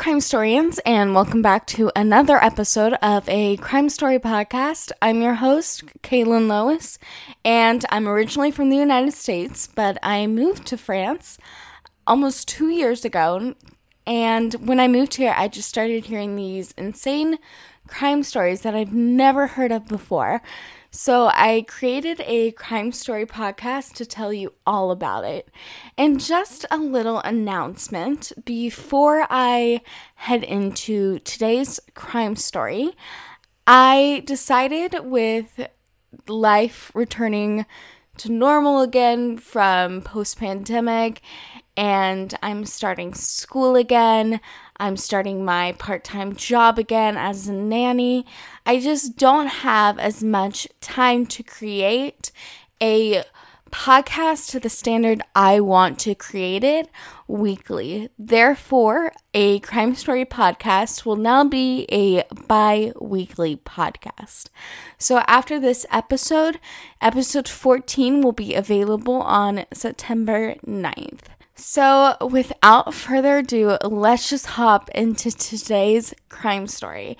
Crime storians, and welcome back to another episode of a crime story podcast. I'm your host, Kaylin Lewis, and I'm originally from the United States, but I moved to France almost two years ago. And when I moved here, I just started hearing these insane crime stories that I've never heard of before. So I created a crime story podcast to tell you all about it. And just a little announcement before I head into today's crime story, I decided with life returning to normal again from post pandemic and I'm starting school again. I'm starting my part time job again as a nanny. I just don't have as much time to create a podcast to the standard I want to create it weekly. Therefore, a crime story podcast will now be a bi weekly podcast. So, after this episode, episode 14 will be available on September 9th. So, without further ado, let's just hop into today's crime story.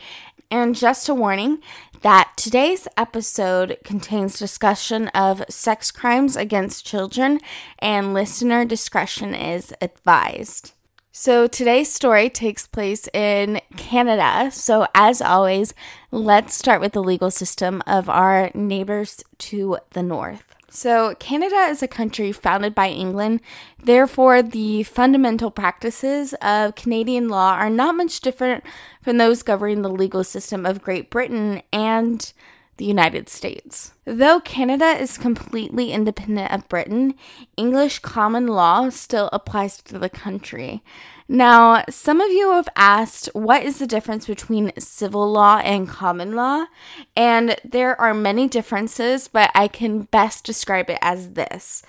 And just a warning that today's episode contains discussion of sex crimes against children, and listener discretion is advised. So, today's story takes place in Canada. So, as always, let's start with the legal system of our neighbors to the north. So, Canada is a country founded by England. Therefore, the fundamental practices of Canadian law are not much different from those governing the legal system of Great Britain and the United States. Though Canada is completely independent of Britain, English common law still applies to the country. Now, some of you have asked what is the difference between civil law and common law? And there are many differences, but I can best describe it as this.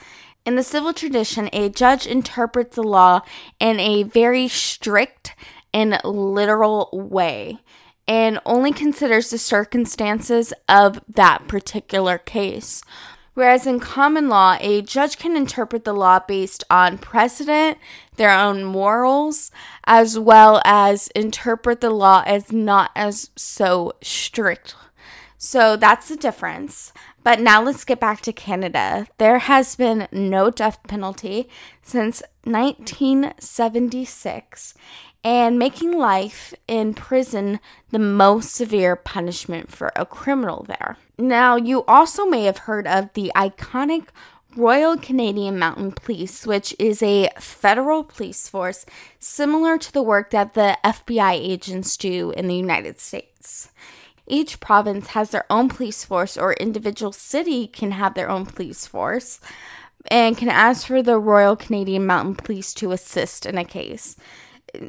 In the civil tradition, a judge interprets the law in a very strict and literal way and only considers the circumstances of that particular case. Whereas in common law, a judge can interpret the law based on precedent, their own morals, as well as interpret the law as not as so strict. So that's the difference. But now let's get back to Canada. There has been no death penalty since 1976, and making life in prison the most severe punishment for a criminal there. Now, you also may have heard of the iconic Royal Canadian Mountain Police, which is a federal police force similar to the work that the FBI agents do in the United States. Each province has their own police force, or individual city can have their own police force, and can ask for the Royal Canadian Mountain Police to assist in a case.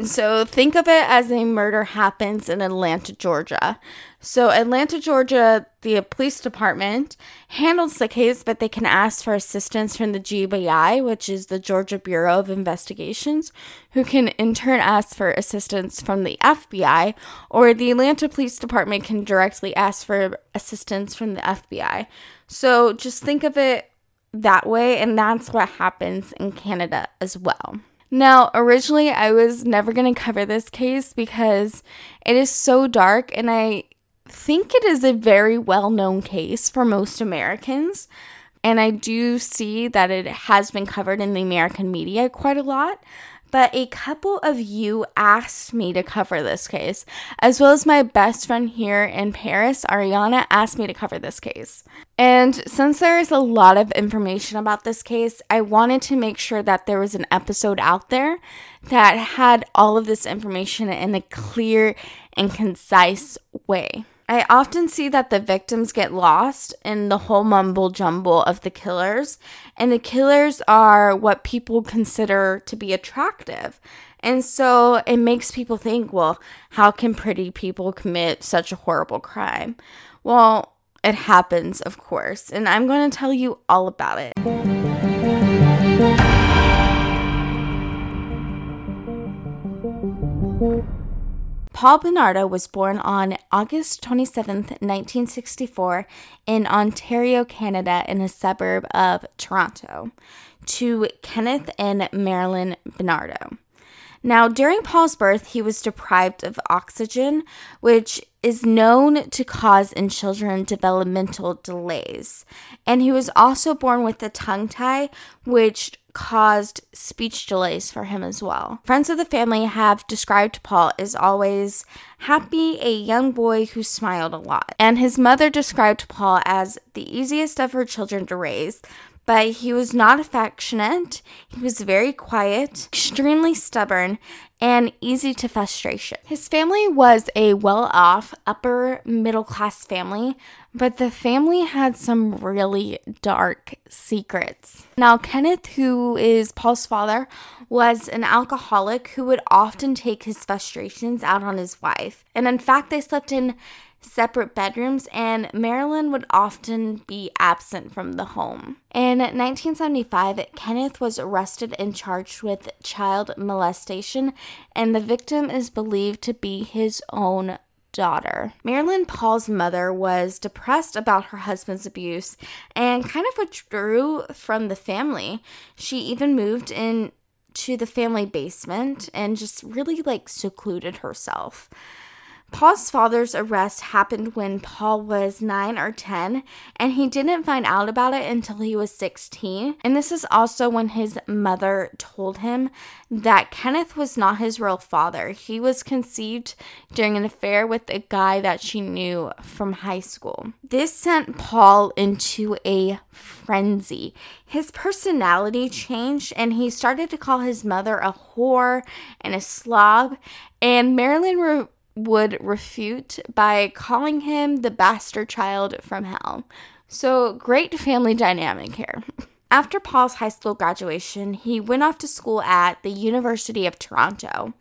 So think of it as a murder happens in Atlanta, Georgia. So, Atlanta, Georgia, the police department handles the case, but they can ask for assistance from the GBI, which is the Georgia Bureau of Investigations, who can in turn ask for assistance from the FBI, or the Atlanta Police Department can directly ask for assistance from the FBI. So, just think of it that way, and that's what happens in Canada as well. Now, originally, I was never going to cover this case because it is so dark, and I think it is a very well known case for most Americans. And I do see that it has been covered in the American media quite a lot but a couple of you asked me to cover this case, as well as my best friend here in Paris, Ariana, asked me to cover this case. And since there is a lot of information about this case, I wanted to make sure that there was an episode out there that had all of this information in a clear and concise way. I often see that the victims get lost in the whole mumble jumble of the killers, and the killers are what people consider to be attractive. And so it makes people think, well, how can pretty people commit such a horrible crime? Well, it happens, of course, and I'm going to tell you all about it. Paul Bernardo was born on August 27, 1964, in Ontario, Canada, in a suburb of Toronto, to Kenneth and Marilyn Bernardo. Now, during Paul's birth, he was deprived of oxygen, which is known to cause in children developmental delays. And he was also born with a tongue tie, which caused speech delays for him as well. Friends of the family have described Paul as always happy, a young boy who smiled a lot. And his mother described Paul as the easiest of her children to raise but he was not affectionate. He was very quiet, extremely stubborn, and easy to frustration. His family was a well off, upper middle class family, but the family had some really dark secrets. Now, Kenneth, who is Paul's father, was an alcoholic who would often take his frustrations out on his wife. And in fact, they slept in separate bedrooms, and Marilyn would often be absent from the home. In 1975, Kenneth was arrested and charged with child molestation, and the victim is believed to be his own daughter. Marilyn Paul's mother was depressed about her husband's abuse and kind of withdrew from the family. She even moved in to the family basement and just really like secluded herself. Paul's father's arrest happened when Paul was 9 or 10, and he didn't find out about it until he was 16. And this is also when his mother told him that Kenneth was not his real father. He was conceived during an affair with a guy that she knew from high school. This sent Paul into a frenzy. His personality changed, and he started to call his mother a whore and a slob. And Marilyn would refute by calling him the bastard child from hell. So, great family dynamic here. After Paul's high school graduation, he went off to school at the University of Toronto,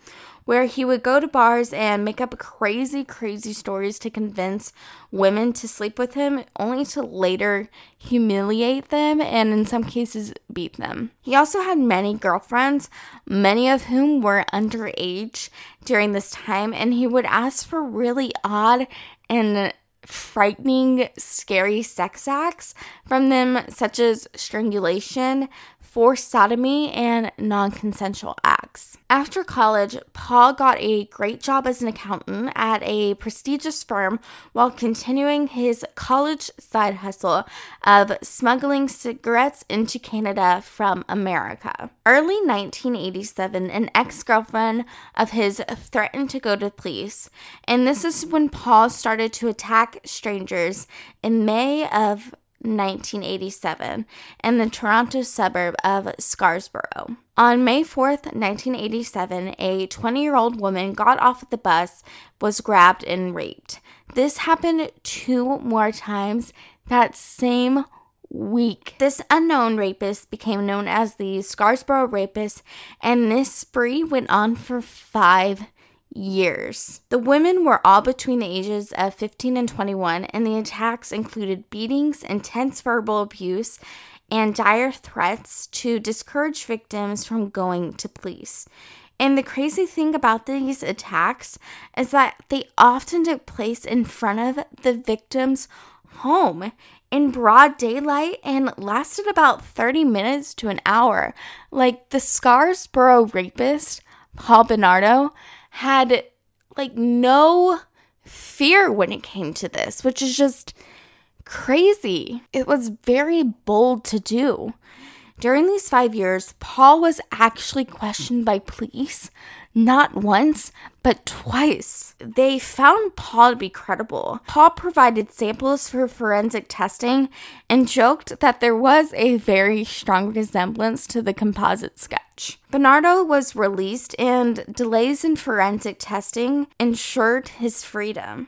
where he would go to bars and make up crazy, crazy stories to convince women to sleep with him, only to later humiliate them and, in some cases, beat them. He also had many girlfriends, many of whom were underage during this time, and he would ask for really odd and frightening, scary sex acts from them, such as strangulation, forced sodomy, and non consensual acts. After college, Paul got a great job as an accountant at a prestigious firm while continuing his college side hustle of smuggling cigarettes into Canada from America. Early 1987, an ex girlfriend of his threatened to go to police, and this is when Paul started to attack strangers in May of 1987 in the Toronto suburb of Scarborough. On May 4th, 1987, a 20 year old woman got off the bus, was grabbed, and raped. This happened two more times that same week. This unknown rapist became known as the Scarborough Rapist, and this spree went on for five years. The women were all between the ages of 15 and 21, and the attacks included beatings, intense verbal abuse, and dire threats to discourage victims from going to police. And the crazy thing about these attacks is that they often took place in front of the victim's home in broad daylight and lasted about 30 minutes to an hour. Like the Scarborough rapist, Paul Bernardo, had like no fear when it came to this, which is just crazy. It was very bold to do. During these five years, Paul was actually questioned by police not once, but twice. They found Paul to be credible. Paul provided samples for forensic testing and joked that there was a very strong resemblance to the composite sketch. Bernardo was released, and delays in forensic testing ensured his freedom.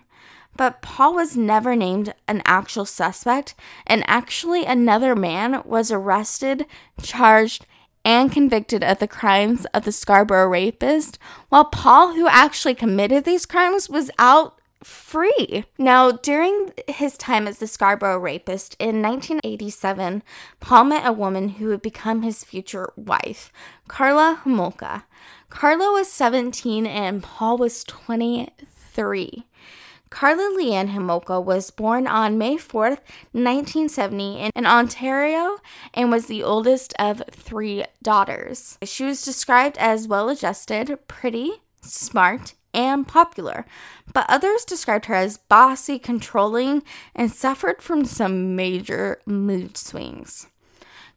But Paul was never named an actual suspect, and actually, another man was arrested, charged, and convicted of the crimes of the Scarborough rapist, while Paul, who actually committed these crimes, was out free. Now, during his time as the Scarborough rapist in 1987, Paul met a woman who would become his future wife, Karla Homolka. Karla was 17 and Paul was 23. Karla Leanne Homolka was born on May 4th, 1970, in, in Ontario and was the oldest of three daughters. She was described as well adjusted, pretty, smart, and popular, but others described her as bossy, controlling, and suffered from some major mood swings.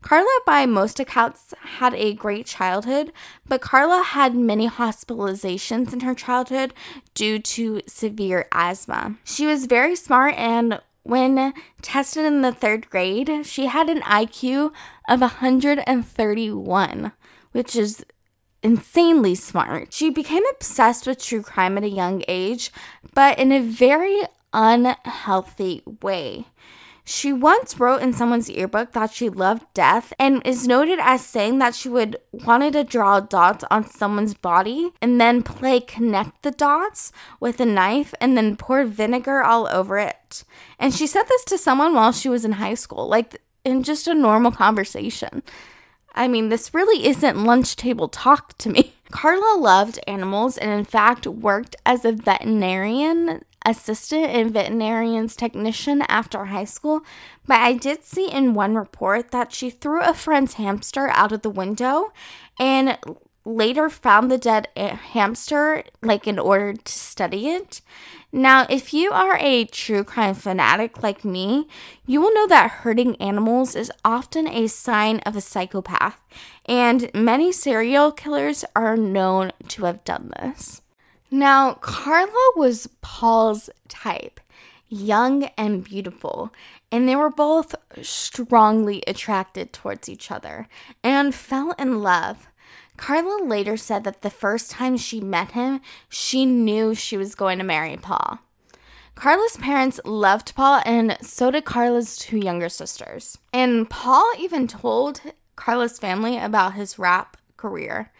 Karla, by most accounts, had a great childhood, but Karla had many hospitalizations in her childhood due to severe asthma. She was very smart and when tested in the third grade, she had an IQ of 131, which is insanely smart. She became obsessed with true crime at a young age, but in a very unhealthy way. She once wrote in someone's yearbook that she loved death and is noted as saying that she would wanted to draw dots on someone's body and then play connect the dots with a knife and then pour vinegar all over it. And she said this to someone while she was in high school, like in just a normal conversation. I mean, this really isn't lunch table talk to me. Karla loved animals and, in fact, worked as a veterinarian assistant and veterinarian's technician after high school, but I did see in one report that she threw a friend's hamster out of the window and later found the dead hamster like in order to study it. Now, if you are a true crime fanatic like me, you will know that hurting animals is often a sign of a psychopath, and many serial killers are known to have done this. Now, Karla was Paul's type, young and beautiful, and they were both strongly attracted towards each other and fell in love. Karla later said that the first time she met him, she knew she was going to marry Paul. Karla's parents loved Paul, and so did Karla's two younger sisters. And Paul even told Karla's family about his rap career.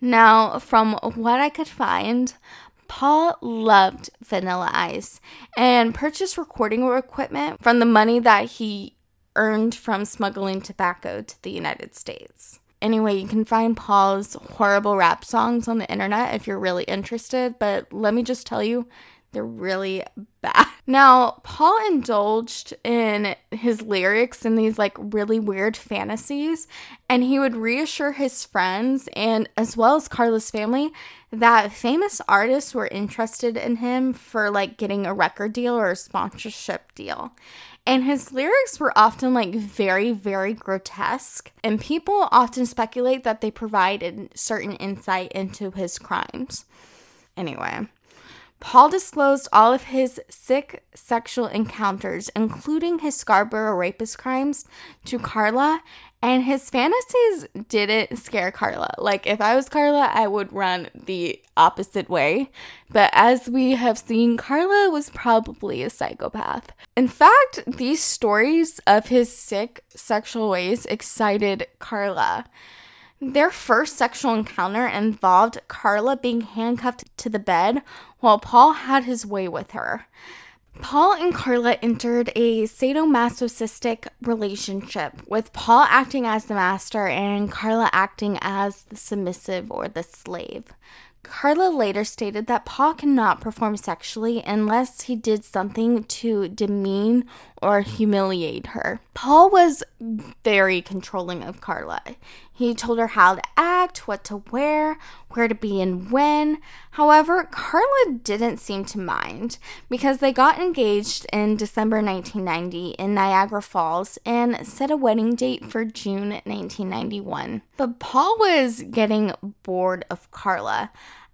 Now, from what I could find, Paul loved Vanilla Ice and purchased recording equipment from the money that he earned from smuggling tobacco to the United States. Anyway, you can find Paul's horrible rap songs on the internet if you're really interested, but let me just tell you, they're really bad. Now, Paul indulged in his lyrics in these like really weird fantasies, and he would reassure his friends and as well as Karla's family that famous artists were interested in him for like getting a record deal or a sponsorship deal. And his lyrics were often like very, very grotesque, and people often speculate that they provided certain insight into his crimes. Anyway, Paul disclosed all of his sick sexual encounters, including his Scarborough rapist crimes, to Karla, and his fantasies didn't scare Karla. Like, if I was Karla, I would run the opposite way. But as we have seen, Karla was probably a psychopath. In fact, these stories of his sick sexual ways excited Karla. Their first sexual encounter involved Karla being handcuffed to the bed while Paul had his way with her. Paul and Karla entered a sadomasochistic relationship, with Paul acting as the master and Karla acting as the submissive or the slave. Karla later stated that Paul cannot perform sexually unless he did something to demean or humiliate her. Paul was very controlling of Karla. He told her how to act, what to wear, where to be, and when. However, Karla didn't seem to mind because they got engaged in December 1990 in Niagara Falls and set a wedding date for June 1991. But Paul was getting bored of Karla.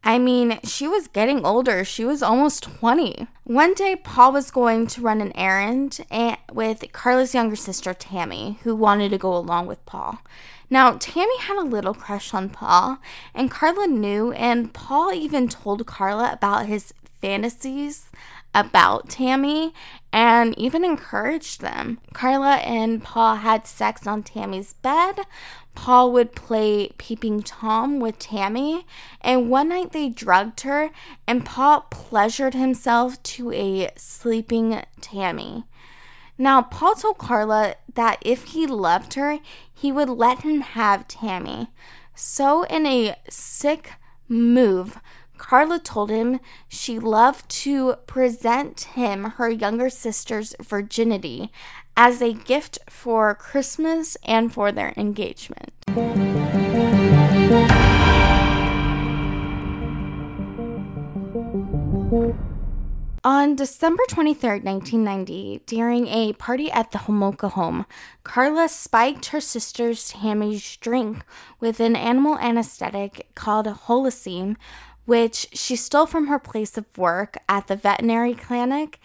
I mean, she was getting older. She was almost 20. One day, Paul was going to run an errand eh, with Karla's younger sister, Tammy, who wanted to go along with Paul. Now, Tammy had a little crush on Paul, and Karla knew, and Paul even told Karla about his fantasies about Tammy and even encouraged them. Karla and Paul had sex on Tammy's bed, Paul would play Peeping Tom with Tammy, and one night they drugged her, and Paul pleasured himself to a sleeping Tammy. Now, Paul told Karla that if he loved her, he would let him have Tammy. So, in a sick move, Karla told him she loved to present him her younger sister's virginity as a gift for Christmas and for their engagement. On December 23, 1990, during a party at the Homolka home, Karla spiked her sister Tammy's drink with an animal anesthetic called Holocene, which she stole from her place of work at the veterinary clinic,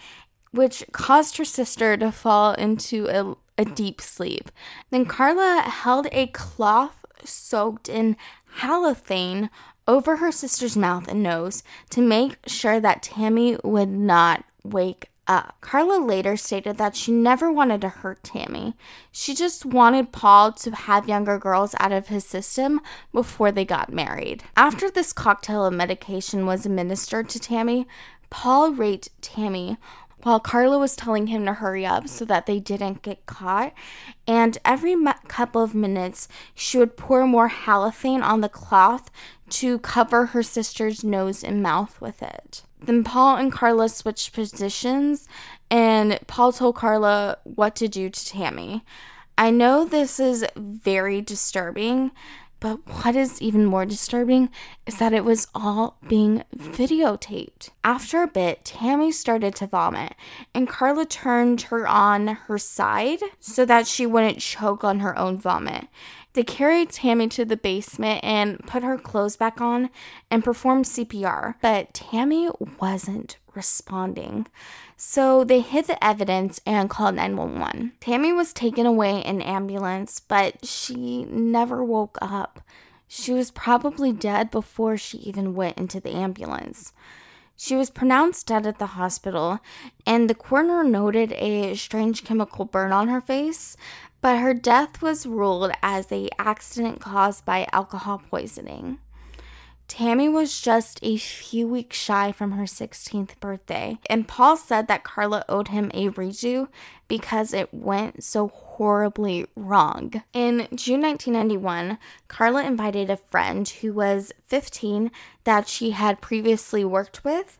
which caused her sister to fall into a, a deep sleep. Then Karla held a cloth soaked in halothane over her sister's mouth and nose to make sure that Tammy would not wake up. Karla later stated that she never wanted to hurt Tammy. She just wanted Paul to have younger girls out of his system before they got married. After this cocktail of medication was administered to Tammy, Paul raped Tammy while Karla was telling him to hurry up so that they didn't get caught. And every couple of minutes, she would pour more halothane on the cloth to cover her sister's nose and mouth with it. Then Paul and Karla switched positions, and Paul told Karla what to do to Tammy. I know this is very disturbing, but what is even more disturbing is that it was all being videotaped. After a bit, Tammy started to vomit, and Karla turned her on her side so that she wouldn't choke on her own vomit. They carried Tammy to the basement and put her clothes back on and performed CPR, but Tammy wasn't responding. So they hid the evidence and called 911. Tammy was taken away in ambulance, but she never woke up. She was probably dead before she even went into the ambulance. She was pronounced dead at the hospital, and the coroner noted a strange chemical burn on her face, but her death was ruled as a accident caused by alcohol poisoning. Tammy was just a few weeks shy from her 16th birthday, and Paul said that Karla owed him a redo because it went so horribly wrong. In June 1991, Karla invited a friend who was 15 that she had previously worked with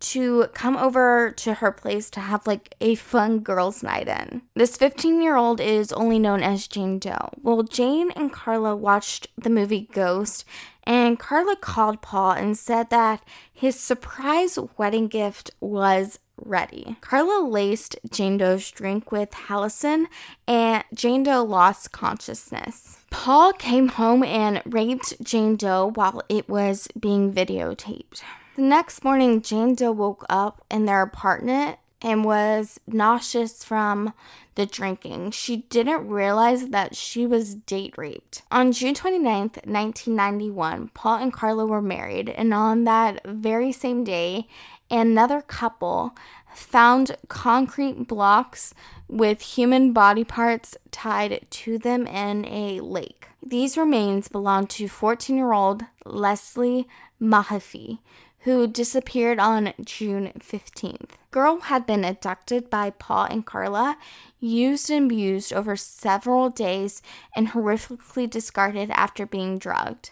to come over to her place to have like a fun girls' night in. This 15 year old is only known as Jane Doe. Well, Jane and Karla watched the movie Ghost, and Karla called Paul and said that his surprise wedding gift was ready. Karla laced Jane Doe's drink with Halocene, and Jane Doe lost consciousness. Paul came home and raped Jane Doe while it was being videotaped. The next morning, Jane Doe woke up in their apartment and was nauseous from the drinking. She didn't realize that she was date raped. On June 29th, 1991, Paul and Karla were married, and on that very same day, another couple found concrete blocks with human body parts tied to them in a lake. These remains belonged to 14 year old Leslie Mahaffey, who disappeared on June 15th. Girl had been abducted by Paul and Karla, used and abused over several days, and horrifically discarded after being drugged.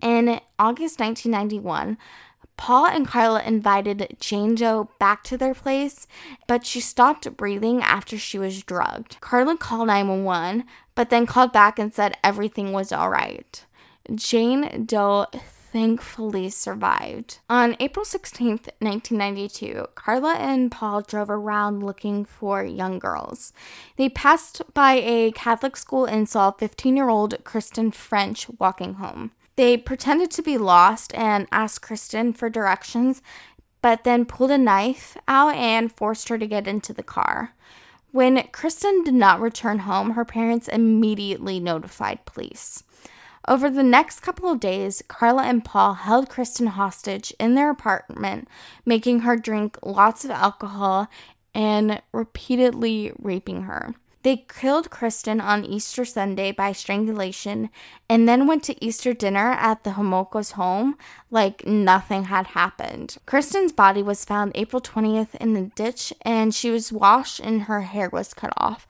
In August 1991, Paul and Karla invited Jane Doe back to their place, but she stopped breathing after she was drugged. Karla called 911, but then called back and said everything was all right. Jane Doe thankfully survived. On April 16th, 1992, Karla and Paul drove around looking for young girls. They passed by a Catholic school and saw 15 year old Kristen French walking home. They pretended to be lost and asked Kristen for directions, but then pulled a knife out and forced her to get into the car. When Kristen did not return home, her parents immediately notified police. Over the next couple of days, Karla and Paul held Kristen hostage in their apartment, making her drink lots of alcohol and repeatedly raping her. They killed Kristen on Easter Sunday by strangulation and then went to Easter dinner at the Homolka's home like nothing had happened. Kristen's body was found April 20th in the ditch and she was washed and her hair was cut off,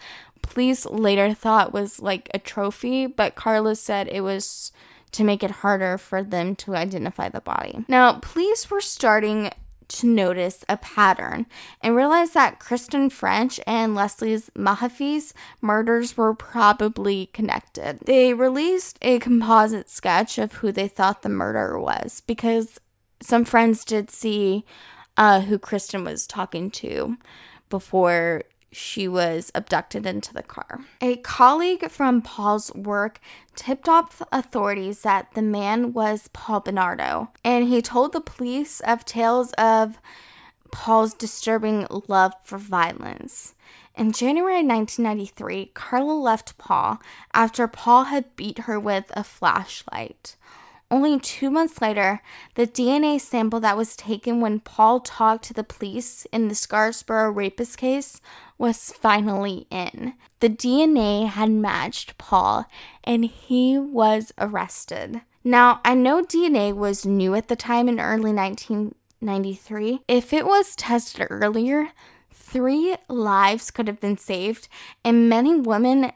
police later thought was like a trophy, but Karla said it was to make it harder for them to identify the body. Now, police were starting to notice a pattern and realize that Kristen French and Leslie's Mahaffey's murders were probably connected. They released a composite sketch of who they thought the murderer was because some friends did see uh, who Kristen was talking to before she was abducted into the car. A colleague from Paul's work tipped off authorities that the man was Paul Bernardo, and he told the police of tales of Paul's disturbing love for violence. In January 1993, Karla left Paul after Paul had beat her with a flashlight. Only two months later, the DNA sample that was taken when Paul talked to the police in the Scarborough rapist case was finally in. The DNA had matched Paul, and he was arrested. Now, I know DNA was new at the time in early 1993. If it was tested earlier, three lives could have been saved, and many women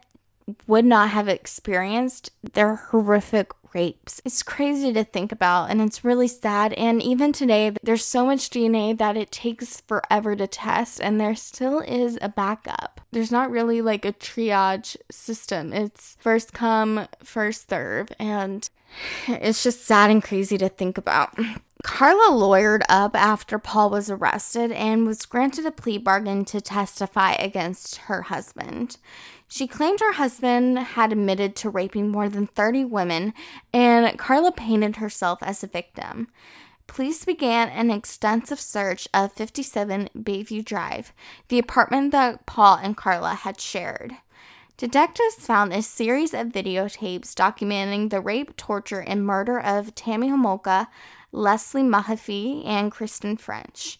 would not have experienced their horrific It's crazy to think about and it's really sad. And even today, there's so much DNA that it takes forever to test, and there still is a backup. There's not really like a triage system, it's first come, first serve, and it's just sad and crazy to think about. Karla lawyered up after Paul was arrested and was granted a plea bargain to testify against her husband. She claimed her husband had admitted to raping more than 30 women, and Karla painted herself as a victim. Police began an extensive search of 57 Bayview Drive, the apartment that Paul and Karla had shared. Detectives found a series of videotapes documenting the rape, torture, and murder of Tammy Homolka, Leslie Mahaffey, and Kristen French.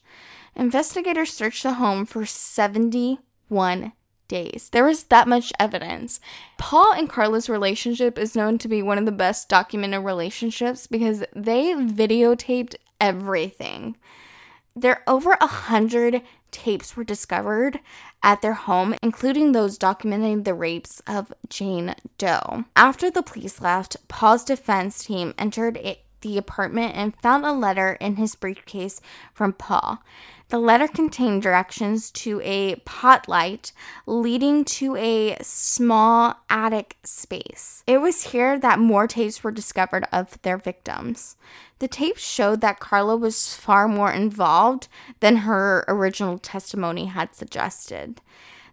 Investigators searched the home for 71 days. There was that much evidence. Paul and Karla's relationship is known to be one of the best documented relationships because they videotaped everything. There over a hundred tapes were discovered at their home, including those documenting the rapes of Jane Doe. After the police left, Paul's defense team entered the apartment and found a letter in his briefcase from Paul. The letter contained directions to a pot light leading to a small attic space. It was here that more tapes were discovered of their victims. The tapes showed that Karla was far more involved than her original testimony had suggested.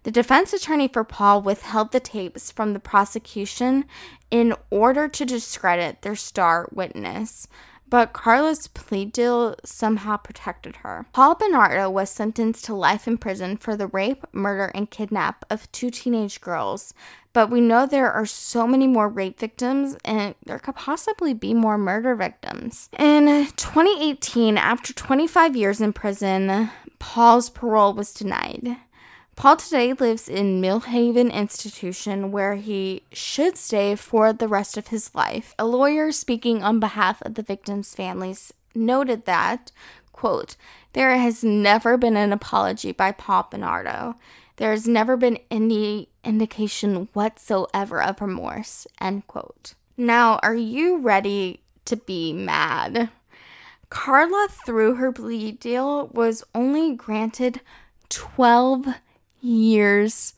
The defense attorney for Paul withheld the tapes from the prosecution in order to discredit their star witness but Karla's plea deal somehow protected her. Paul Bernardo was sentenced to life in prison for the rape, murder, and kidnap of two teenage girls. But we know there are so many more rape victims, and there could possibly be more murder victims. In 2018, after 25 years in prison, Paul's parole was denied. Paul today lives in Millhaven Institution where he should stay for the rest of his life. A lawyer speaking on behalf of the victims' families noted that, quote, there has never been an apology by Paul Bernardo. There has never been any indication whatsoever of remorse, end quote. Now, are you ready to be mad? Karla, through her plea deal, was only granted 12 years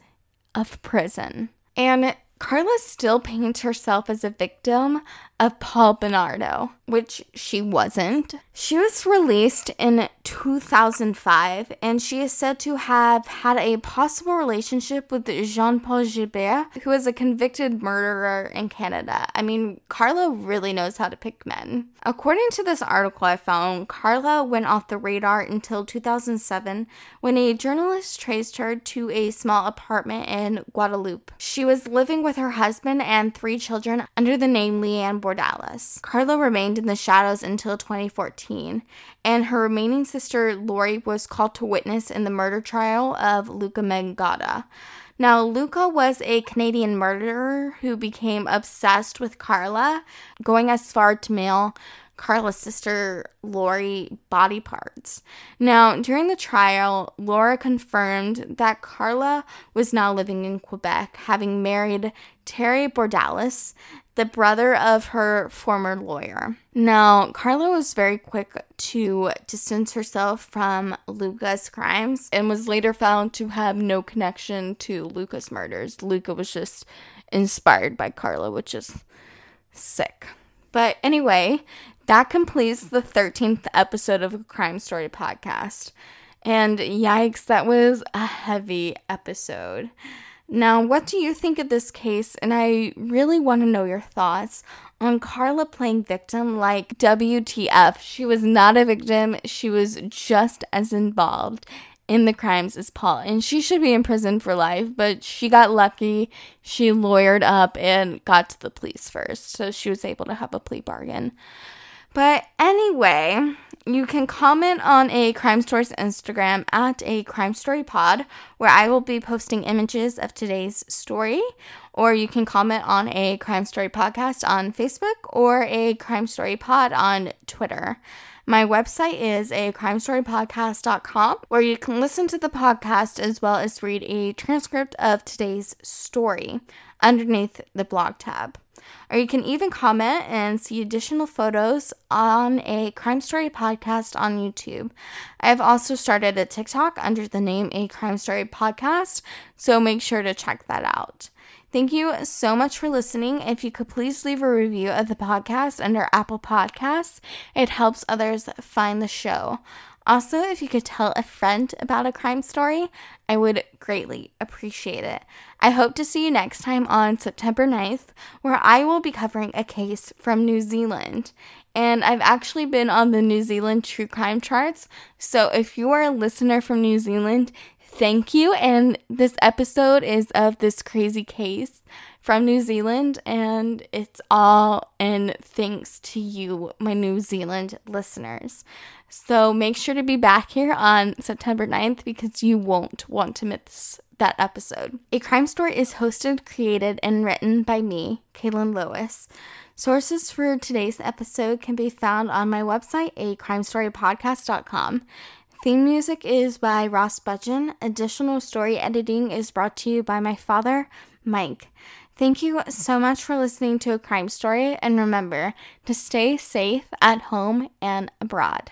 of prison. And Karla still paints herself as a victim of Paul Bernardo, which she wasn't. She was released in 2005 and she is said to have had a possible relationship with Jean Paul Gilbert, who is a convicted murderer in Canada. I mean, Karla really knows how to pick men. According to this article I found, Karla went off the radar until 2007 when a journalist traced her to a small apartment in Guadeloupe. She was living with her husband and three children under the name Leanne Bordalas. Karla remained in the shadows until 2014, and her remaining sister Lori was called to witness in the murder trial of Luka Magnotta. Now, Luka was a Canadian murderer who became obsessed with Karla, going as far to mail Karla's sister Lori body parts. Now, during the trial, Laura confirmed that Karla was now living in Quebec, having married Terry Bordalas. The brother of her former lawyer. Now, Karla was very quick to distance herself from Luka's crimes and was later found to have no connection to Luka's murders. Luka was just inspired by Karla, which is sick. But anyway, that completes the 13th episode of a Crime Story podcast. And yikes, that was a heavy episode. Now, what do you think of this case? And I really want to know your thoughts on Karla playing victim like WTF. She was not a victim, she was just as involved in the crimes as Paul. And she should be in prison for life, but she got lucky. She lawyered up and got to the police first. So she was able to have a plea bargain. But anyway, you can comment on a crime story's Instagram at a crime story pod, where I will be posting images of today's story. Or you can comment on a crime story podcast on Facebook or a crime story pod on Twitter. My website is a crime story crimestorypodcast.com where you can listen to the podcast as well as read a transcript of today's story underneath the blog tab. Or you can even comment and see additional photos on a crime story podcast on YouTube. I've also started a TikTok under the name A Crime Story Podcast, so make sure to check that out. Thank you so much for listening. If you could please leave a review of the podcast under Apple Podcasts, it helps others find the show. Also, if you could tell a friend about a crime story, I would greatly appreciate it. I hope to see you next time on September 9th, where I will be covering a case from New Zealand. And I've actually been on the New Zealand true crime charts. So if you are a listener from New Zealand, thank you. And this episode is of this crazy case from New Zealand, and it's all in thanks to you, my New Zealand listeners. So make sure to be back here on September 9th because you won't want to miss that episode. A Crime Story is hosted, created, and written by me, Kaylin Lewis. Sources for today's episode can be found on my website, acrimestorypodcast.com. Theme music is by Ross Budgeon. Additional story editing is brought to you by my father, Mike. Thank you so much for listening to a crime story, and remember to stay safe at home and abroad.